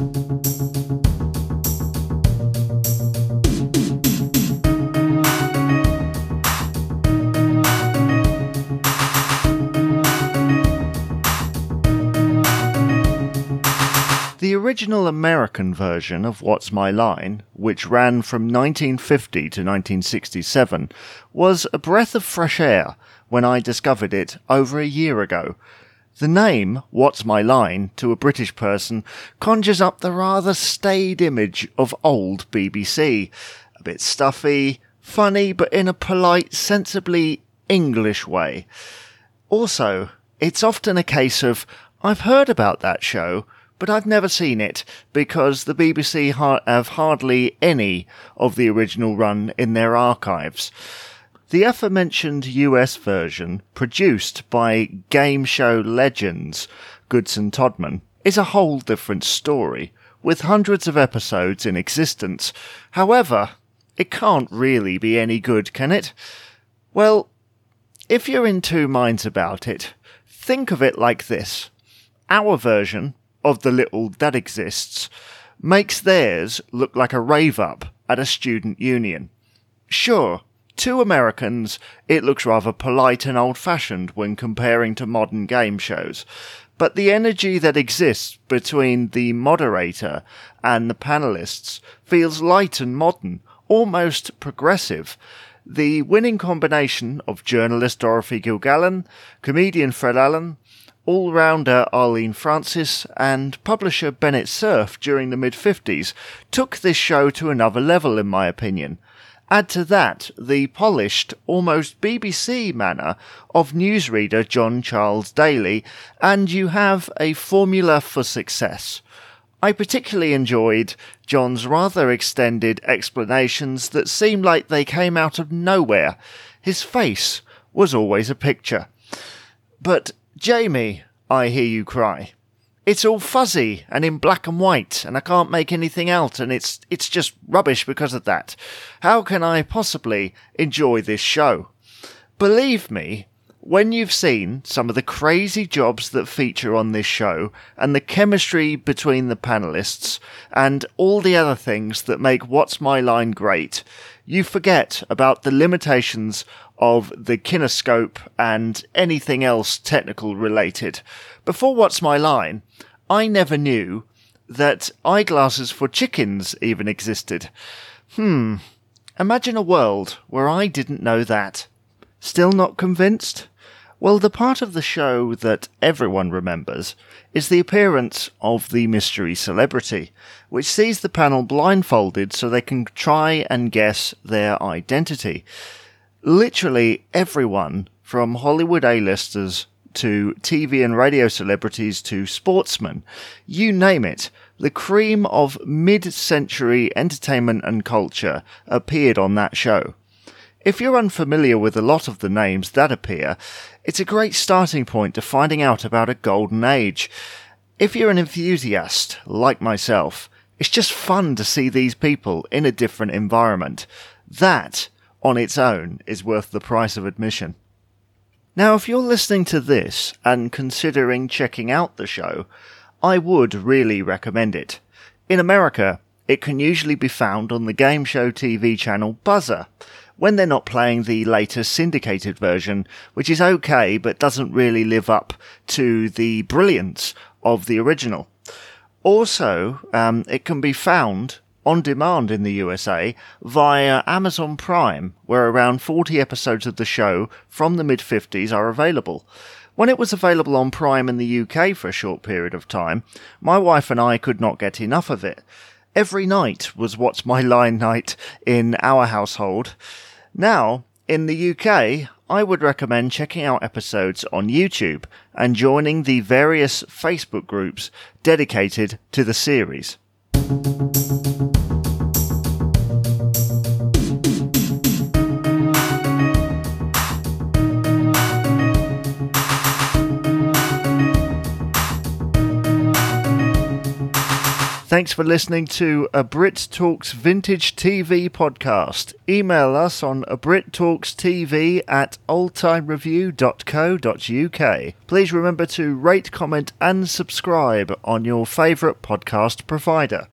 The original American version of What's My Line, which ran from 1950 to 1967, was a breath of fresh air when I discovered it over a year ago. The name, What's My Line, to a British person, conjures up the rather staid image of old BBC. A bit stuffy, funny, but in a polite, sensibly English way. Also, it's often a case of, I've heard about that show, but I've never seen it because the BBC ha- have hardly any of the original run in their archives. The aforementioned US version, produced by game show legends Goodson Todman, is a whole different story, with hundreds of episodes in existence. However, it can't really be any good, can it? Well, if you're in two minds about it, think of it like this. Our version of the little that exists makes theirs look like a rave up at a student union. Sure, to Americans, it looks rather polite and old fashioned when comparing to modern game shows, but the energy that exists between the moderator and the panelists feels light and modern, almost progressive. The winning combination of journalist Dorothy Kilgallen, comedian Fred Allen, all rounder Arlene Francis and publisher Bennett Cerf during the mid 50s took this show to another level, in my opinion. Add to that the polished, almost BBC manner of newsreader John Charles Daly, and you have a formula for success. I particularly enjoyed John's rather extended explanations that seemed like they came out of nowhere. His face was always a picture. But Jamie, I hear you cry. It's all fuzzy and in black and white, and I can't make anything out, and it's it's just rubbish because of that. How can I possibly enjoy this show? Believe me, when you've seen some of the crazy jobs that feature on this show and the chemistry between the panelists and all the other things that make What's My Line great, you forget about the limitations of the kinescope and anything else technical related. Before What's My Line, I never knew that eyeglasses for chickens even existed. Hmm. Imagine a world where I didn't know that. Still not convinced? Well, the part of the show that everyone remembers is the appearance of the mystery celebrity, which sees the panel blindfolded so they can try and guess their identity. Literally everyone, from Hollywood A-listers to TV and radio celebrities to sportsmen, you name it, the cream of mid-century entertainment and culture appeared on that show. If you're unfamiliar with a lot of the names that appear, it's a great starting point to finding out about a golden age. If you're an enthusiast, like myself, it's just fun to see these people in a different environment. That, on its own, is worth the price of admission. Now, if you're listening to this and considering checking out the show, I would really recommend it. In America, it can usually be found on the game show TV channel Buzzr when they're not playing the latest syndicated version, which is okay but doesn't really live up to the brilliance of the original. Also, um, it can be found on demand in the USA via Amazon Prime, where around 40 episodes of the show from the mid 50s are available. When it was available on Prime in the UK for a short period of time, my wife and I could not get enough of it. Every night was What's My Line night in our household. Now, in the UK, I would recommend checking out episodes on YouTube and joining the various Facebook groups dedicated to the series. Thanks for listening to a Brit Talks Vintage TV podcast. Email us on a Brit Talks TV at oldtimereview.co.uk. Please remember to rate, comment, and subscribe on your favourite podcast provider.